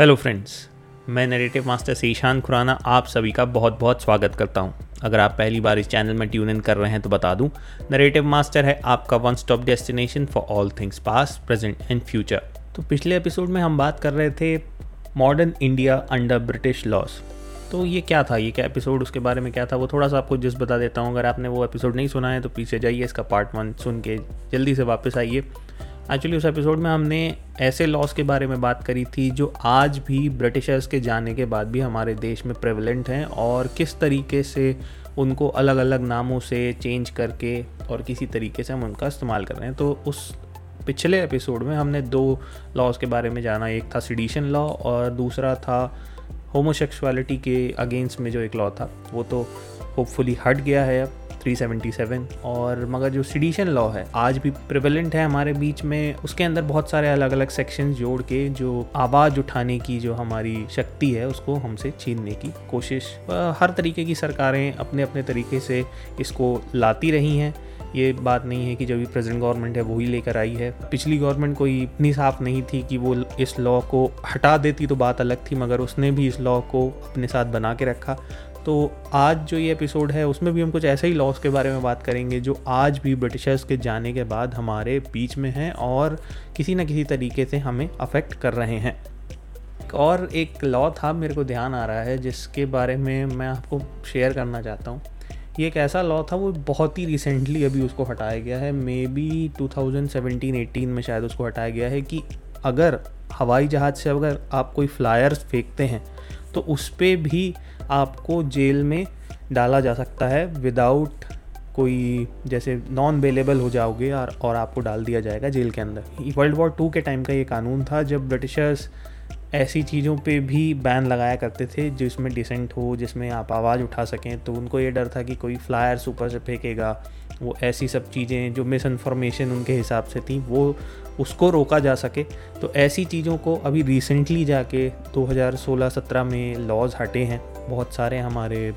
Hello friends मैं narrative master से ईशान खुराना आप सभी का बहुत बहुत स्वागत करता हूँ। अगर आप पहली बार इस चैनल में ट्यून इन कर रहे हैं तो बता दूँ, नरेटिव मास्टर है आपका one stop destination for all things past present and future तो पिछले एपिसोड में हम बात कर रहे थे modern India under British laws तो ये क्या था? ये क्या एपिसोड उसके बारे में क्या था? वो थोड़ा सा आपको जिस बता देता हूँ। अगर आपने वो एपिसोड नहीं सुना है तो पीछे जाइए इसका पार्ट वन सुन के जल्दी से वापस आइए। एक्चुअली उस एपिसोड में हमने ऐसे लॉस के बारे में बात करी थी जो आज भी ब्रिटिशर्स के जाने के बाद भी हमारे देश में प्रेवलेंट हैं और किस तरीके से उनको अलग अलग नामों से चेंज करके और किसी तरीके से हम उनका इस्तेमाल कर रहे हैं। तो उस पिछले एपिसोड में हमने दो लॉज के बारे में जाना। एक था सिडिशन लॉ और दूसरा था होमोसेक्सुअलिटी के अगेंस्ट में जो एक लॉ था, वो तो होपफुली हट गया है अब। 377 और मगर जो सिडिशन लॉ है, आज भी प्रिवेलेंट है हमारे बीच में, उसके अंदर बहुत सारे अलग अलग सेक्शन जोड़ के जो आवाज़ उठाने की जो हमारी शक्ति है, उसको हमसे छीनने की कोशिश हर तरीके की सरकारें अपने अपने तरीके से इसको लाती रही हैं। ये बात नहीं है कि जो भी प्रेजेंट गवर्नमेंट है वही लेकर आई है। पिछली गवर्नमेंट कोई इतनी साफ़ नहीं थी कि वो इस लॉ को हटा देती तो बात अलग थी, मगर उसने भी इस लॉ को अपने साथ बना के रखा। तो आज जो ये एपिसोड है, उसमें भी हम कुछ ऐसे ही लॉस के बारे में बात करेंगे, जो आज भी ब्रिटिशर्स के जाने के बाद हमारे बीच में हैं और किसी न किसी तरीके से हमें अफेक्ट कर रहे हैं। और एक लॉ था, मेरे को ध्यान आ रहा है, जिसके बारे में मैं आपको शेयर करना चाहता हूँ। ये एक ऐसा लॉ था, वो बहुत ही रिसेंटली अभी उसको हटाया गया है। मे बी 2017-18 में शायद उसको हटाया गया है कि अगर हवाई जहाज़ से अगर आप कोई फ्लायर्स फेंकते हैं तो उस पर भी आपको जेल में डाला जा सकता है विदाउट कोई, जैसे नॉन अवेलेबल हो जाओगे और और आपको डाल दिया जाएगा जेल के अंदर। वर्ल्ड वॉर टू के टाइम का ये कानून था, जब ब्रिटिशर्स ऐसी चीज़ों पे भी बैन लगाया करते थे, जिसमें डिसेंट हो, जिसमें आप आवाज़ उठा सकें तो उनको ये डर था कि कोई फ्लायर्स ऊपर से फेंकेगा। वो ऐसी सब चीज़ें, जो मिस इन्फॉर्मेशन उनके हिसाब से थी, वो उसको रोका जा सके। तो ऐसी चीज़ों को अभी रिसेंटली जाके 2016-17 में लॉज हटे हैं। बहुत सारे हमारे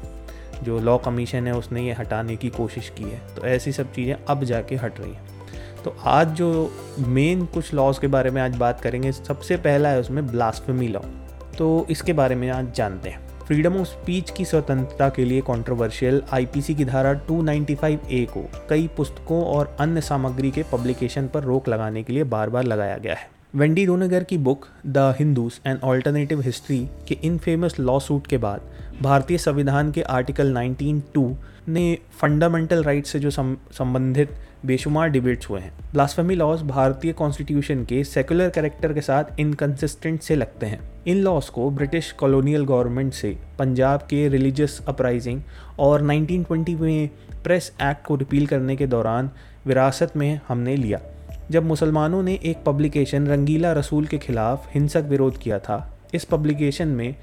जो लॉ कमीशन है, उसने ये हटाने की कोशिश की है। तो ऐसी सब चीज़ें अब जाके हट रही हैं। तो आज जो मेन कुछ लॉज के बारे में आज बात करेंगे, सबसे पहला है उसमें ब्लास्फेमी लॉ तो इसके बारे में आज जानते हैं। फ्रीडम ऑफ़ स्पीच की स्वतंत्रता के लिए कंट्रोवर्शियल आईपीसी की धारा 295 ए को कई पुस्तकों और अन्य सामग्री के पब्लिकेशन पर रोक लगाने के लिए बार बार लगाया गया है। वेंडी रोनेगर की book the Hindus and alternative history के इन फ़ेमस लॉ सूट के बाद, भारतीय संविधान के आर्टिकल 19.2 ने फंडामेंटल राइट से जो संबंधित बेशुमार डिबेट्स हुए हैं। ब्लास्फेमी लॉज भारतीय कॉन्स्टिट्यूशन के सेकुलर कैरेक्टर के साथ इनकन्सिस्टेंट से लगते हैं। इन लॉस को ब्रिटिश कॉलोनियल गवर्नमेंट से पंजाब के रिलीजियस अपराइजिंग और 1920 में प्रेस एक्ट को रिपील करने के दौरान विरासत में हमने लिया। जब मुसलमानों ने एक पब्लिकेशन रंगीला रसूल के खिलाफ हिंसक विरोध किया था, इस पब्लिकेशन में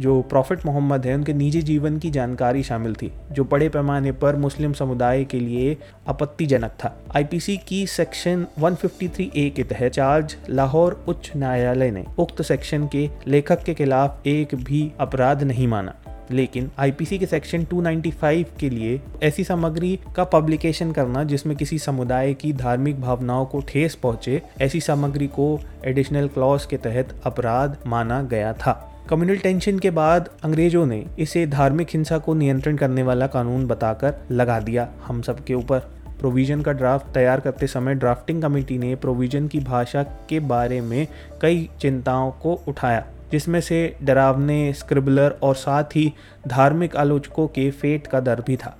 जो प्रॉफिट मोहम्मद है, उनके निजी जीवन की जानकारी शामिल थी, जो बड़े पैमाने पर मुस्लिम समुदाय के लिए आपत्तिजनक था। आईपीसी की सेक्शन 153 ए के तहत चार्ज लाहौर उच्च न्यायालय ने उक्त सेक्शन के लेखक के खिलाफ एक भी अपराध नहीं माना। लेकिन आईपीसी के सेक्शन 295 के लिए ऐसी सामग्री का पब्लिकेशन करना, जिसमें किसी समुदाय की धार्मिक भावनाओं को ठेस पहुँचे, ऐसी सामग्री को एडिशनल क्लॉज के तहत अपराध माना गया था। कम्युनल टेंशन के बाद अंग्रेज़ों ने इसे धार्मिक हिंसा को नियंत्रण करने वाला कानून बताकर लगा दिया हम सब के ऊपर। प्रोविज़न का ड्राफ्ट तैयार करते समय ड्राफ्टिंग कमेटी ने प्रोविज़न की भाषा के बारे में कई चिंताओं को उठाया, जिसमें से डरावने स्क्रिबलर और साथ ही धार्मिक आलोचकों के फेट का दर भी था।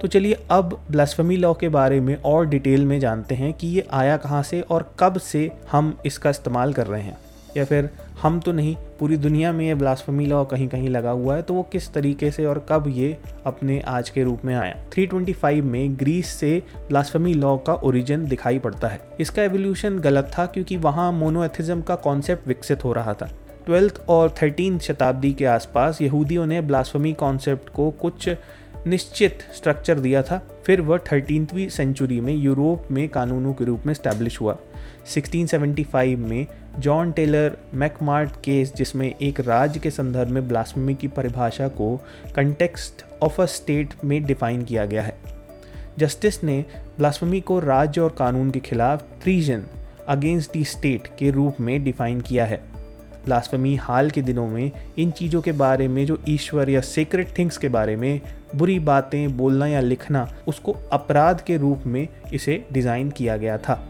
तो चलिए अब ब्लास्फमी लॉ के बारे में और डिटेल में जानते हैं कि ये आया कहाँ से और कब से हम इसका इस्तेमाल कर रहे हैं। या फिर हम तो नहीं, पूरी दुनिया में ये ब्लास्फमी लॉ कहीं कहीं लगा हुआ है तो वो किस तरीके से और कब ये अपने आज के रूप में आया? 325 में ग्रीस से ब्लास्फमी लॉ का ओरिजिन दिखाई पड़ता है। इसका एवोल्यूशन गलत था क्योंकि वहाँ मोनोएथिज्म का कॉन्सेप्ट विकसित हो रहा था। ट्वेल्थ और थर्टीन शताब्दी के आसपास यहूदियों ने ब्लास्फमी कॉन्सेप्ट को कुछ निश्चित स्ट्रक्चर दिया था। फिर वह थर्टीनवीं सेंचुरी में यूरोप में कानूनों के रूप में स्टैब्लिश हुआ। 1675 में जॉन टेलर मैकमार्ट केस जिसमें एक राज्य के संदर्भ में ब्लास्मी की परिभाषा को कंटेक्स्ट ऑफ़ अ स्टेट में डिफाइन किया गया है। जस्टिस ने ब्लास्मी को राज्य और कानून के खिलाफ ट्रीजन अगेंस्ट दी स्टेट के रूप में डिफाइन किया है। ब्लास्फमी हाल के दिनों में इन चीज़ों के बारे में, जो ईश्वर या सीक्रेट थिंग्स के बारे में बुरी बातें बोलना या लिखना, उसको अपराध के रूप में इसे डिज़ाइन किया गया था।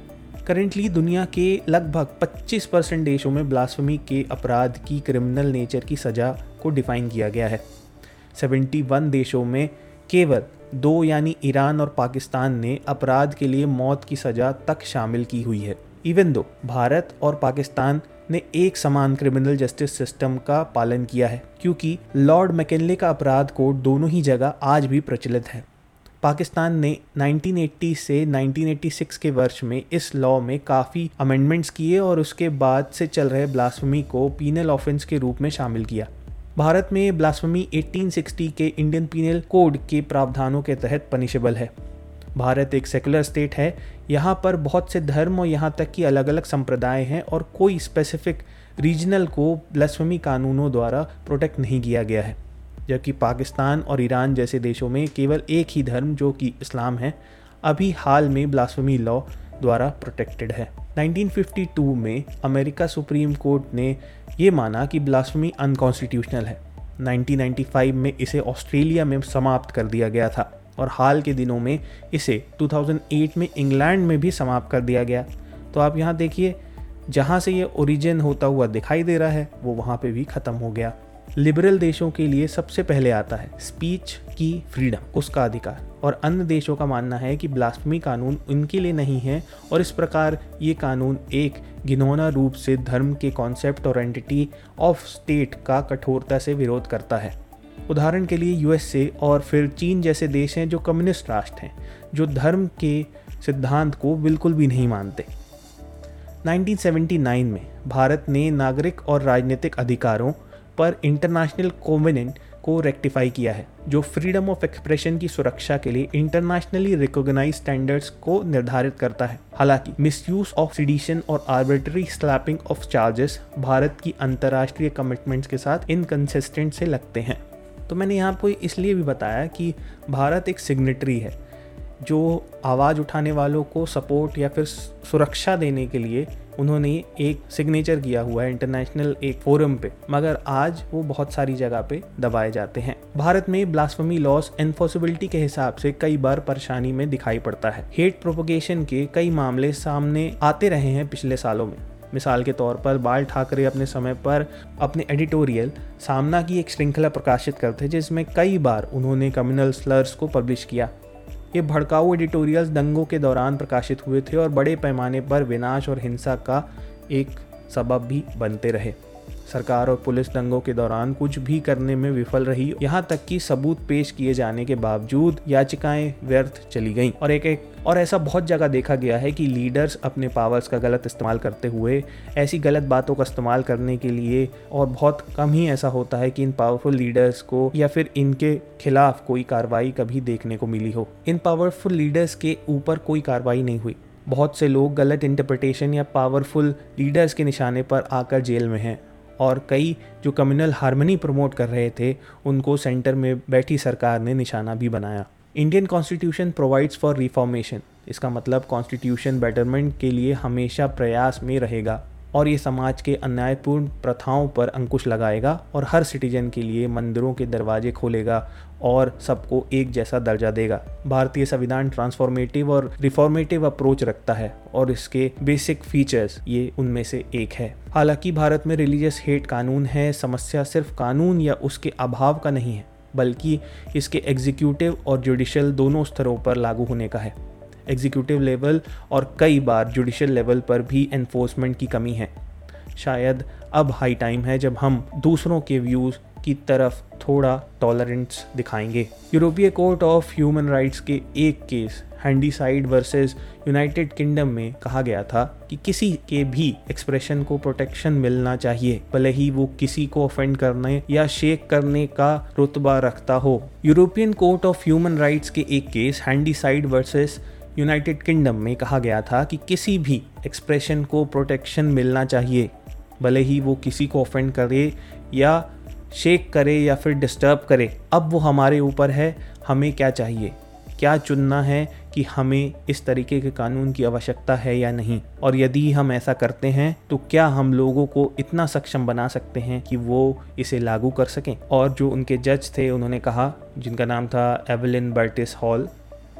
करेंटली दुनिया के लगभग 25 परसेंट देशों में ब्लास्फमी के अपराध की क्रिमिनल नेचर की सज़ा को डिफ़ाइन किया गया है। 71 देशों में केवल दो यानी ईरान और पाकिस्तान ने अपराध के लिए मौत की सज़ा तक शामिल की हुई है। इवन दो भारत और पाकिस्तान ने एक समान क्रिमिनल जस्टिस सिस्टम का पालन किया है, क्योंकि लॉर्ड मैकेनले का अपराध कोड दोनों ही जगह आज भी प्रचलित है। पाकिस्तान ने 1980 से 1986 के वर्ष में इस लॉ में काफ़ी अमेंडमेंट्स किए और उसके बाद से चल रहे ब्लास्फमी को पीनल ऑफेंस के रूप में शामिल किया। भारत में ब्लास्फमी 1860 के इंडियन पीनल कोड के प्रावधानों के तहत पनिशेबल है। भारत एक सेकुलर स्टेट है। यहाँ पर बहुत से धर्म और यहाँ तक कि अलग अलग संप्रदाय हैं और कोई स्पेसिफिक रीजनल को ब्लास्फमी कानूनों द्वारा प्रोटेक्ट नहीं किया गया है। जबकि पाकिस्तान और ईरान जैसे देशों में केवल एक ही धर्म जो कि इस्लाम है, अभी हाल में ब्लास्फमी लॉ द्वारा प्रोटेक्टेड है। 1952 में अमेरिका सुप्रीम कोर्ट ने ये माना कि ब्लास्फमी अनकॉन्स्टिट्यूशनल है। 1995 में इसे ऑस्ट्रेलिया में समाप्त कर दिया गया था। और हाल के दिनों में इसे 2008 में इंग्लैंड में भी समाप्त कर दिया गया। तो आप यहाँ देखिए, जहाँ से ये ओरिजिन होता हुआ दिखाई दे रहा है, वो वहाँ पे भी ख़त्म हो गया। लिबरल देशों के लिए सबसे पहले आता है स्पीच की फ्रीडम उसका अधिकार। और अन्य देशों का मानना है कि ब्लास्फमी कानून उनके लिए नहीं है, और इस प्रकार ये कानून एक घिनौना रूप से धर्म के कॉन्सेप्ट और एंटिटी ऑफ़ स्टेट का कठोरता से विरोध करता है। उदाहरण के लिए यूएसए और फिर चीन जैसे देश हैं जो कम्युनिस्ट राष्ट्र हैं, जो धर्म के सिद्धांत को बिल्कुल भी नहीं मानते। 1979 में भारत ने नागरिक और राजनीतिक अधिकारों पर इंटरनेशनल कोवेनेंट को रेक्टिफाई किया है, जो फ्रीडम ऑफ़ एक्सप्रेशन की सुरक्षा के लिए इंटरनेशनली रिकॉग्नाइज स्टैंडर्ड्स को निर्धारित करता है। हालाँकि मिसयूज ऑफ़ सिडिशन और arbitrary slapping of charges Bharat की अंतर्राष्ट्रीय कमिटमेंट्स के साथ इनकंसिस्टेंट से लगते हैं। तो मैंने यहाँ पर इसलिए भी बताया कि भारत एक सिग्नेटरी है, जो आवाज़ उठाने वालों को सपोर्ट या फिर सुरक्षा देने के लिए उन्होंने एक सिग्नेचर किया हुआ है इंटरनेशनल एक फोरम पे। मगर आज वो बहुत सारी जगह पे दबाए जाते हैं। भारत में ब्लास्फमी लॉस एनफोर्सिबिलिटी के हिसाब से कई बार परेशानी में दिखाई पड़ता है। हेट प्रोपोगेशन के कई मामले सामने आते रहे हैं पिछले सालों में। मिसाल के तौर पर बाल ठाकरे अपने समय पर अपने एडिटोरियल सामना की एक श्रृंखला प्रकाशित करते जिसमें कई बार उन्होंने कम्युनल स्लर्स को पब्लिश किया। ये भड़काऊ एडिटोरियल्स दंगों के दौरान प्रकाशित हुए थे और बड़े पैमाने पर विनाश और हिंसा का एक सबब भी बनते रहे। सरकार और पुलिस दंगों के दौरान कुछ भी करने में विफल रही। यहाँ तक कि सबूत पेश किए जाने के बावजूद याचिकाएँ व्यर्थ चली गईं। और एक एक, और ऐसा बहुत जगह देखा गया है कि लीडर्स अपने पावर्स का गलत इस्तेमाल करते हुए ऐसी गलत बातों का इस्तेमाल करने के लिए और बहुत कम ही ऐसा होता है कि इन पावरफुल लीडर्स को या फिर इनके खिलाफ कोई कार्रवाई कभी देखने को मिली हो। इन पावरफुल लीडर्स के ऊपर कोई कार्रवाई नहीं हुई। बहुत से लोग गलत इंटरप्रिटेशन या पावरफुल लीडर्स के निशाने पर आकर जेल में हैं। और कई जो कम्युनल हारमनी प्रमोट कर रहे थे, उनको सेंटर में बैठी सरकार ने निशाना भी बनाया। Indian constitution provides for reformation इसका मतलब कॉन्स्टिट्यूशन बेटरमेंट के लिए हमेशा प्रयास में रहेगा। और ये समाज के अन्यायपूर्ण प्रथाओं पर अंकुश लगाएगा और हर सिटीजन के लिए मंदिरों के दरवाजे खोलेगा और सबको एक जैसा दर्जा देगा। भारतीय संविधान ट्रांसफॉर्मेटिव और रिफॉर्मेटिव अप्रोच रखता है और इसके बेसिक फीचर्स ये उनमें से एक है। हालाँकि भारत में रिलीजियस हेट कानून है, समस्या सिर्फ़ कानून या उसके अभाव का नहीं है, बल्कि इसके एग्जीक्यूटिव और जुडिशल दोनों स्तरों पर लागू होने का है। एग्जीक्यूटिव लेवल और कई बार जुडिशल लेवल पर भी एनफोर्समेंट की कमी है। शायद अब हाई टाइम है जब हम दूसरों के व्यूज़ की तरफ़ थोड़ा टॉलरेंस दिखाएँगे। यूरोपीय कोर्ट ऑफ़ ह्यूमन राइट्स के एक case Handyside versus United Kingdom में कहा गया था कि किसी के भी एक्सप्रेशन को प्रोटेक्शन मिलना चाहिए, भले ही वो किसी को ऑफेंड करने या शेक करने का रुतबा रखता हो। European court of human rights के एक case Handyside versus United Kingdom में कहा गया था कि किसी भी एक्सप्रेशन को प्रोटेक्शन मिलना चाहिए। भले ही वो किसी को ऑफेंड करे या शेक करे या फिर डिस्टर्ब करे। अब वो हमारे ऊपर है, हमें क्या चाहिए? क्या चुनना है कि हमें इस तरीके के कानून की आवश्यकता है या नहीं? और यदि हम ऐसा करते हैं तो क्या हम लोगों को इतना सक्षम बना सकते हैं कि वो इसे लागू कर सकें? और जो उनके जज थे, उन्होंने कहा, जिनका नाम था एवलिन बर्टिस हॉल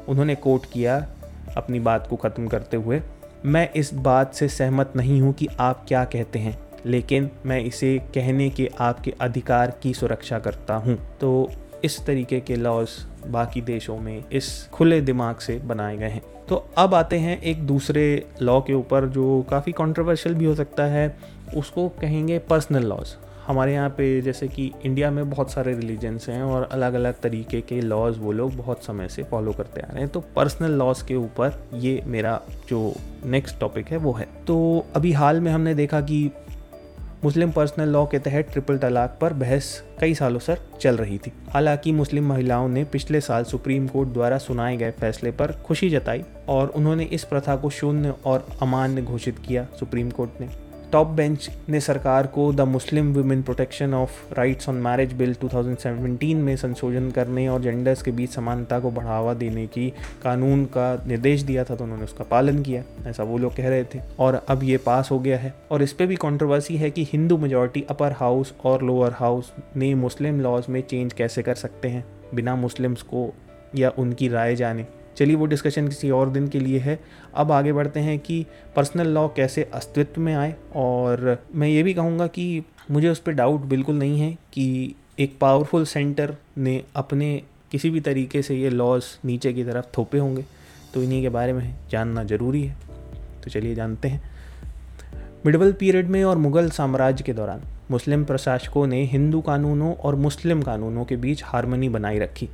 उन्होंने कोट किया अपनी बात को ख़त्म करते हुए, मैं इस बात से सहमत नहीं हूँ कि आप क्या कहते हैं, लेकिन मैं इसे कहने के आपके अधिकार की सुरक्षा करता हूँ। तो इस तरीके के लॉज बाकी देशों में इस खुले दिमाग से बनाए गए हैं। तो अब आते हैं एक दूसरे लॉ के ऊपर, जो काफ़ी कंट्रोवर्शियल भी हो सकता है, उसको कहेंगे पर्सनल लॉज हमारे यहाँ पे जैसे कि इंडिया में बहुत सारे रिलीजन्स हैं और अलग अलग तरीके के लॉज वो लोग बहुत समय से फॉलो करते आ रहे हैं। तो पर्सनल लॉज के ऊपर ये मेरा जो नेक्स्ट टॉपिक है वो है। तो अभी हाल में हमने देखा कि मुस्लिम पर्सनल लॉ के तहत ट्रिपल तलाक पर बहस कई सालों से चल रही थी। हालाँकि मुस्लिम महिलाओं ने पिछले साल सुप्रीम कोर्ट द्वारा सुनाए गए फैसले पर खुशी जताई और उन्होंने इस प्रथा को शून्य और अमान्य घोषित किया सुप्रीम कोर्ट ने। टॉप बेंच ने सरकार को the Muslim women protection of rights on marriage bill 2017 में संशोधन करने और जेंडर्स के बीच समानता को बढ़ावा देने की कानून का निर्देश दिया था तो उन्होंने उसका पालन किया, ऐसा वो लोग कह रहे थे। और अब ये पास हो गया है। और इस पर भी कॉन्ट्रोवर्सी है कि हिंदू मेजोरिटी अपर हाउस और लोअर हाउस ने मुस्लिम लॉज में चेंज कैसे कर सकते हैं, बिना मुस्लिम्स को या उनकी राय जाने। चलिए वो डिस्कशन किसी और दिन के लिए है। अब आगे बढ़ते हैं कि पर्सनल लॉ कैसे अस्तित्व में आए और मैं ये भी कहूँगा कि मुझे उस पर डाउट बिल्कुल नहीं है कि एक पावरफुल सेंटर ने अपने किसी भी तरीके से ये लॉज नीचे की तरफ़ थोपे होंगे। तो इन्हीं के बारे में जानना ज़रूरी है। तो चलिए जानते हैं। मिडवल पीरियड में और मुग़ल साम्राज्य के दौरान मुस्लिम प्रशासकों ने हिंदू कानूनों और मुस्लिम कानूनों के बीच हारमोनी बनाई रखी।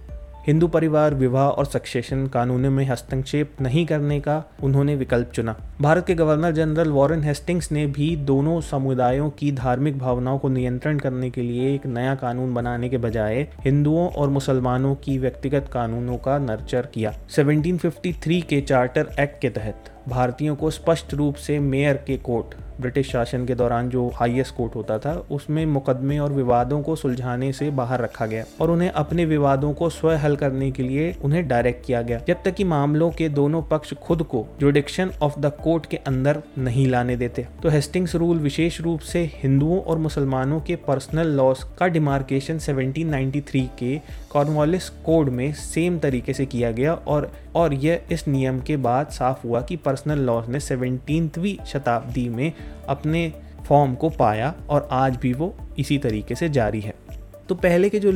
हिंदू परिवार, विवाह और सक्सेशन कानूनों में हस्तक्षेप नहीं करने का उन्होंने विकल्प चुना। भारत के गवर्नर जनरल वॉरेन हेस्टिंग्स ने भी दोनों समुदायों की धार्मिक भावनाओं को नियंत्रण करने के लिए एक नया कानून बनाने के बजाय हिंदुओं और मुसलमानों की व्यक्तिगत कानूनों का नर्चर किया। 1753 के चार्टर एक्ट के तहत भारतीयों को स्पष्ट रूप से मेयर के कोर्ट, ब्रिटिश शासन के दौरान जो हाईएस्ट कोर्ट होता था, उसमें मुकदमे और विवादों को सुलझाने से बाहर रखा गया और उन्हें अपने विवादों को स्वयं हल करने के लिए उन्हें डायरेक्ट किया गया। जब तक कि मामलों के दोनों पक्ष खुद को जोडिक्शन ऑफ़ द कोर्ट के अंदर नहीं लाने देते तो हेस्टिंग्स रूल विशेष रूप से हिंदुओं और मुसलमानों के पर्सनल लॉस का डिमार्केशन 1793 के कॉर्नवालिस कोड में सेम तरीके से किया गया और और यह इस नियम के बाद साफ़ हुआ कि पर्सनल लॉ ने सेवनटीनवीं शताब्दी में अपने फॉर्म को पाया और आज भी वो इसी तरीके से जारी है। तो पहले के जो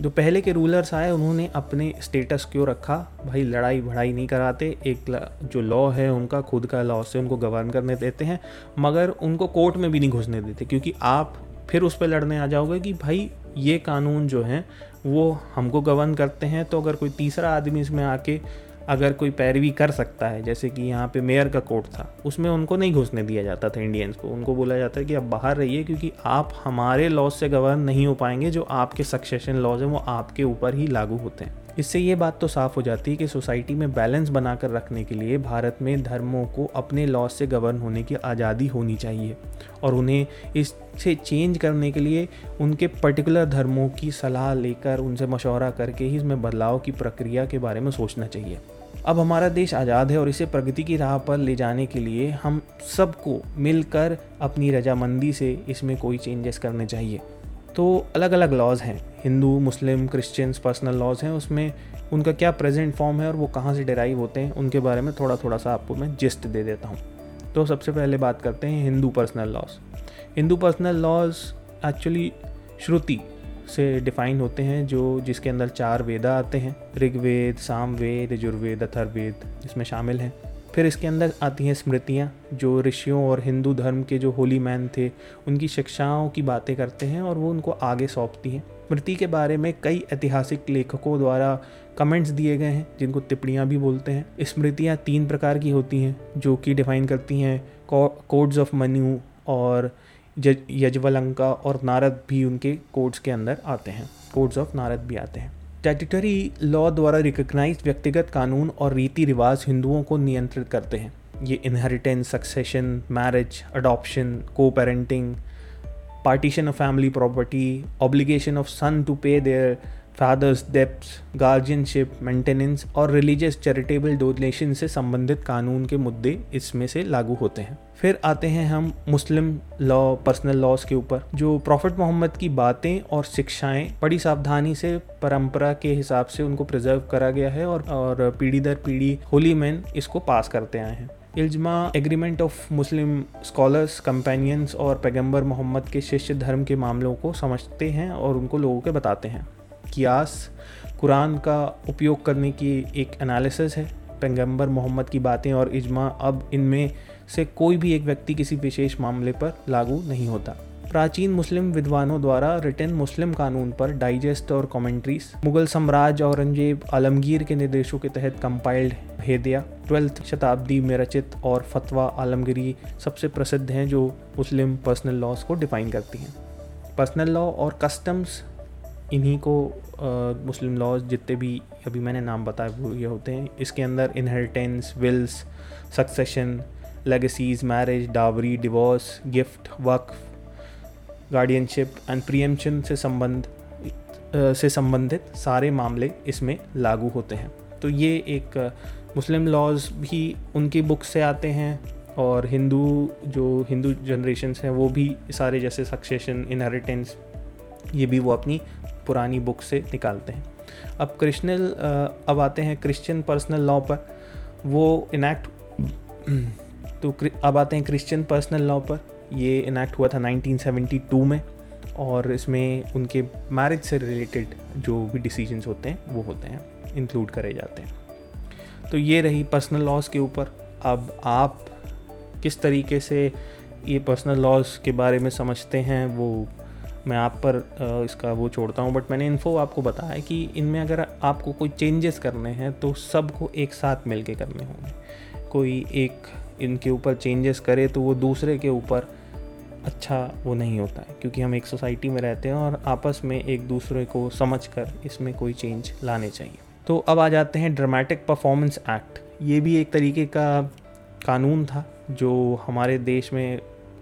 जो पहले के रूलर्स आए, उन्होंने अपने स्टेटस क्यों रखा। भाई, लड़ाई भड़ाई नहीं कराते। एक जो लॉ है, उनका खुद का लॉ से उनको गवर्न करने देते हैं, मगर उनको कोर्ट में भी नहीं घुसने देते, क्योंकि आप फिर उस पर लड़ने आ जाओगे कि भाई, ये कानून जो है वो हमको गवर्न करते हैं तो अगर कोई तीसरा आदमी इसमें आके अगर कोई पैरवी कर सकता है, जैसे कि यहाँ पे मेयर का कोर्ट था, उसमें उनको नहीं घुसने दिया जाता था इंडियंस को। उनको बोला जाता है कि आप बाहर रहिए, क्योंकि आप हमारे लॉज से गवर्न नहीं हो पाएँगे, जो आपके सक्सेशन लॉज हैं, वो आपके ऊपर ही लागू होते हैं। इससे ये बात तो साफ़ हो जाती है कि सोसाइटी में बैलेंस बनाकर रखने के लिए भारत में धर्मों को अपने लॉज से गवर्न होने की आज़ादी होनी चाहिए और उन्हें इससे चेंज करने के लिए उनके पर्टिकुलर धर्मों की सलाह लेकर, उनसे मशवरा करके ही इसमें बदलाव की प्रक्रिया के बारे में सोचना चाहिए। अब हमारा देश आज़ाद है और इसे प्रगति की राह पर ले जाने के लिए हम सबको मिलकर अपनी रजामंदी से इसमें कोई चेंजेस करने चाहिए। तो अलग अलग लॉज हैं। Hindu, Muslim Christians personal laws हैं। उसमें उनका क्या प्रेजेंट फॉर्म है और वो कहाँ से डिराइव होते हैं, उनके बारे में थोड़ा थोड़ा सा आपको मैं जिस्ट दे देता हूँ। तो सबसे पहले बात करते हैं Hindu personal laws Hindu personal laws actually Shruti से डिफाइन होते हैं, जो जिसके अंदर चार वेदा आते हैं, ऋग्वेद, सामवेद, यजुर्वेद अथर्वेद इसमें शामिल हैं। फिर इसके अंदर आती हैं स्मृतियाँ, जो ऋषियों और हिंदू धर्म के जो होली मैन थे, उनकी शिक्षाओं की बातें करते हैं और वो उनको आगे सौंपती हैं। स्मृति के बारे में कई ऐतिहासिक लेखकों द्वारा कमेंट्स दिए गए हैं, जिनको टिप्पणियाँ भी बोलते हैं। स्मृतियाँ तीन प्रकार की होती हैं, जो कि डिफाइन करती हैं कोड्स ऑफ़ मनु और यजवलंका और नारद भी उनके कोड्स के अंदर आते हैं। कोड्स ऑफ़ नारद भी आते हैं। स्टैट्यूटरी लॉ द्वारा रिकग्नाइज व्यक्तिगत कानून और रीति रिवाज हिंदुओं को नियंत्रित करते हैं। ये इनहेरिटेंस सक्सेशन मैरिज अडॉप्शन को parenting partition of family property obligation of son to pay their fathers debts guardianship maintenance और रिलीजियस चैरिटेबल डोनेशन से संबंधित कानून के मुद्दे इसमें से लागू होते हैं। फिर आते हैं हम मुस्लिम लॉ पर्सनल लॉज के ऊपर, जो प्रॉफिट मोहम्मद की बातें और शिक्षाएँ बड़ी सावधानी से, परंपरा के हिसाब से उनको प्रिजर्व करा गया है और और पीढ़ी दर पीढ़ी होली मैन इसको पास करते आए हैं। इल्जमा agreement of Muslim scholars companions और पैगंबर मोहम्मद के शिष्य धर्म के मामलों को समझते हैं और उनको लोगों के बताते हैं। कियास कुरान का उपयोग करने की एक एनालिसिस है। पैगंबर मोहम्मद की बातें और इजमा अब इनमें से कोई भी एक व्यक्ति किसी विशेष मामले पर लागू नहीं होता। प्राचीन मुस्लिम विद्वानों द्वारा रिटर्न मुस्लिम कानून पर डाइजेस्ट और कमेंट्रीज मुगल साम्राज्य औरंगज़ेब आलमगीर के निर्देशों के तहत कंपाइल्ड हेदिया ट्वेल्थ शताब्दी में रचित और फतवा आलमगिरी सबसे प्रसिद्ध हैं जो मुस्लिम पर्सनल लॉज को डिफाइन करती हैं। पर्सनल लॉ और कस्टम्स इन्हीं को मुस्लिम लॉज जितने भी अभी मैंने नाम बताए वो ये होते हैं। इसके अंदर inheritance wills succession legacies marriage dowry divorce gift Waqf guardianship and preemption से संबंध से संबंधित सारे मामले इसमें लागू होते हैं। तो ये एक मुस्लिम लॉज भी उनकी बुक से आते हैं और हिंदू, जो हिंदू जनरेशन्स हैं वो भी सारे जैसे सक्सेशन इनहेरिटेंस ये भी वो अपनी पुरानी बुक से निकालते हैं। अब क्रिश्नल अब आते हैं क्रिश्चियन पर्सनल लॉ पर। वो इनैक्ट तो अब आते हैं क्रिश्चियन पर्सनल लॉ पर। ये इनैक्ट हुआ था 1972 में और इसमें उनके मैरिज से रिलेटेड जो भी डिसीजंस होते हैं, वो होते हैं इंक्लूड करे जाते हैं। तो ये रही पर्सनल लॉज के ऊपर। अब आप किस तरीके से ये पर्सनल लॉज के बारे में समझते हैं, वो मैं आप पर इसका वो छोड़ता हूँ बट मैंने इन्फो आपको बताया कि इनमें अगर आपको कोई चेंजेस करने हैं तो सबको एक साथ मिल के करने होंगे। कोई एक इनके ऊपर चेंजेस करे तो वो दूसरे के ऊपर अच्छा वो नहीं होता है, क्योंकि हम एक सोसाइटी में रहते हैं और आपस में एक दूसरे को समझ कर इसमें कोई चेंज लाने चाहिए। तो अब आ जाते हैं ड्रामेटिक परफॉर्मेंस एक्ट ये भी एक तरीके का कानून था, जो हमारे देश में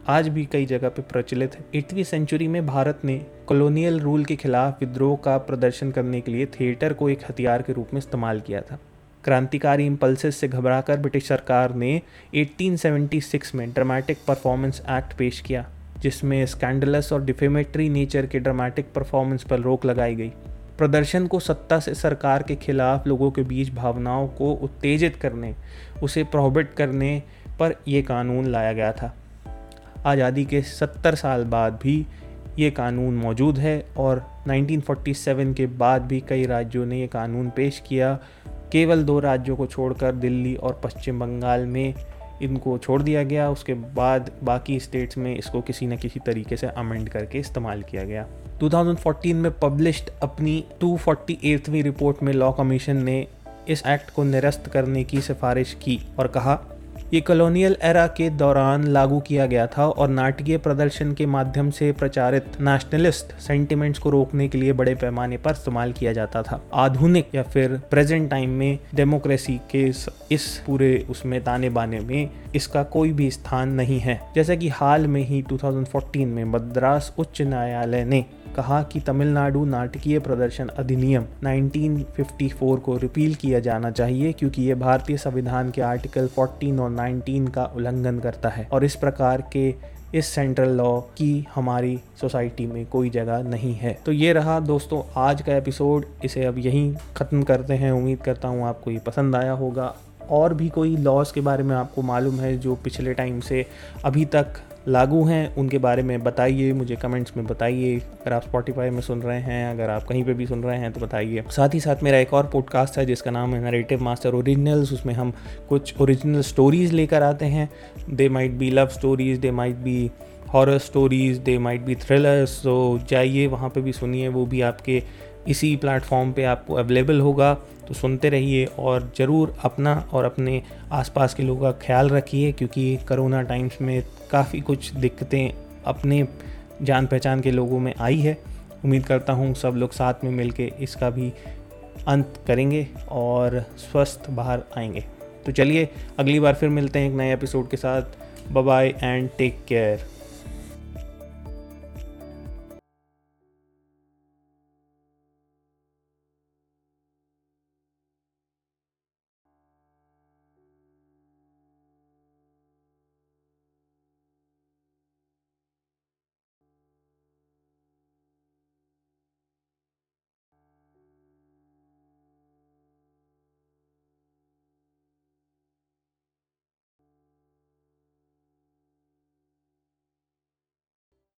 आज भी कई जगह पर प्रचलित है। एटवीं सेंचुरी में भारत ने कॉलोनियल रूल के खिलाफ विद्रोह का प्रदर्शन करने के लिए थिएटर को एक हथियार के रूप में इस्तेमाल किया था। क्रांतिकारी इम्पल्सिस से घबराकर ब्रिटिश सरकार ने 1876 में ड्रामेटिक परफॉर्मेंस एक्ट पेश किया, जिसमें स्कैंडलस और डिफेमेटरी नेचर के ड्रामेटिक परफॉर्मेंस पर रोक लगाई गई। प्रदर्शन को सत्ता से सरकार के खिलाफ लोगों के बीच भावनाओं को उत्तेजित करने, उसे प्रोहिबिट करने पर यह कानून लाया गया था। आज़ादी के 70 साल बाद भी ये कानून मौजूद है और 1947 के बाद भी कई राज्यों ने ये कानून पेश किया। केवल दो राज्यों को छोड़कर दिल्ली और पश्चिम बंगाल में इनको छोड़ दिया गया। उसके बाद बाकी स्टेट्स में इसको किसी न किसी तरीके से अमेंड करके इस्तेमाल किया गया। 2014 में पब्लिश्ड अपनी 248वीं रिपोर्ट में लॉ कमीशन ने इस एक्ट को निरस्त करने की सिफारिश की और कहा ये कॉलोनियल एरा के दौरान लागू किया गया था और नाटकीय प्रदर्शन के माध्यम से प्रचारित नेशनलिस्ट सेंटिमेंट्स को रोकने के लिए बड़े पैमाने पर इस्तेमाल किया जाता था। आधुनिक या फिर प्रेजेंट टाइम में डेमोक्रेसी के इस पूरे उसमें ताने बाने में इसका कोई भी स्थान नहीं है। जैसा कि हाल में ही 2014 में मद्रास उच्च न्यायालय ने कहा कि तमिलनाडु नाटकीय प्रदर्शन अधिनियम 1954 को रिपील किया जाना चाहिए क्योंकि ये भारतीय संविधान के आर्टिकल 14 और 19 का उल्लंघन करता है और इस प्रकार के इस सेंट्रल लॉ की हमारी सोसाइटी में कोई जगह नहीं है। तो ये रहा दोस्तों आज का एपिसोड। इसे अब यहीं ख़त्म करते हैं। उम्मीद करता हूँ आपको ये पसंद आया होगा। और भी कोई लॉज के बारे में आपको मालूम है जो पिछले टाइम से अभी तक लागू हैं उनके बारे में बताइए, मुझे कमेंट्स में बताइए। अगर आप स्पॉटिफाई में सुन रहे हैं, अगर आप कहीं पे भी सुन रहे हैं तो बताइए। साथ ही साथ मेरा एक और पॉडकास्ट है, जिसका नाम है नरेटिव मास्टर ओरिजिनल्स उसमें हम कुछ ओरिजिनल स्टोरीज़ लेकर आते हैं। They might be love stories they might be horror stories they might be thrillers तो जाइए, वहाँ पे भी सुनिए, वो भी आपके इसी प्लेटफॉर्म पे आपको अवेलेबल होगा तो सुनते रहिए और ज़रूर अपना और अपने आसपास के लोगों का ख्याल रखिए, क्योंकि करोना टाइम्स में काफ़ी कुछ दिक्कतें अपने जान पहचान के लोगों में आई है। उम्मीद करता हूँ सब लोग साथ में मिल इसका भी अंत करेंगे और स्वस्थ बाहर आएँगे। तो चलिए, अगली बार फिर मिलते हैं एक नए एपिसोड के साथ। Bye and take care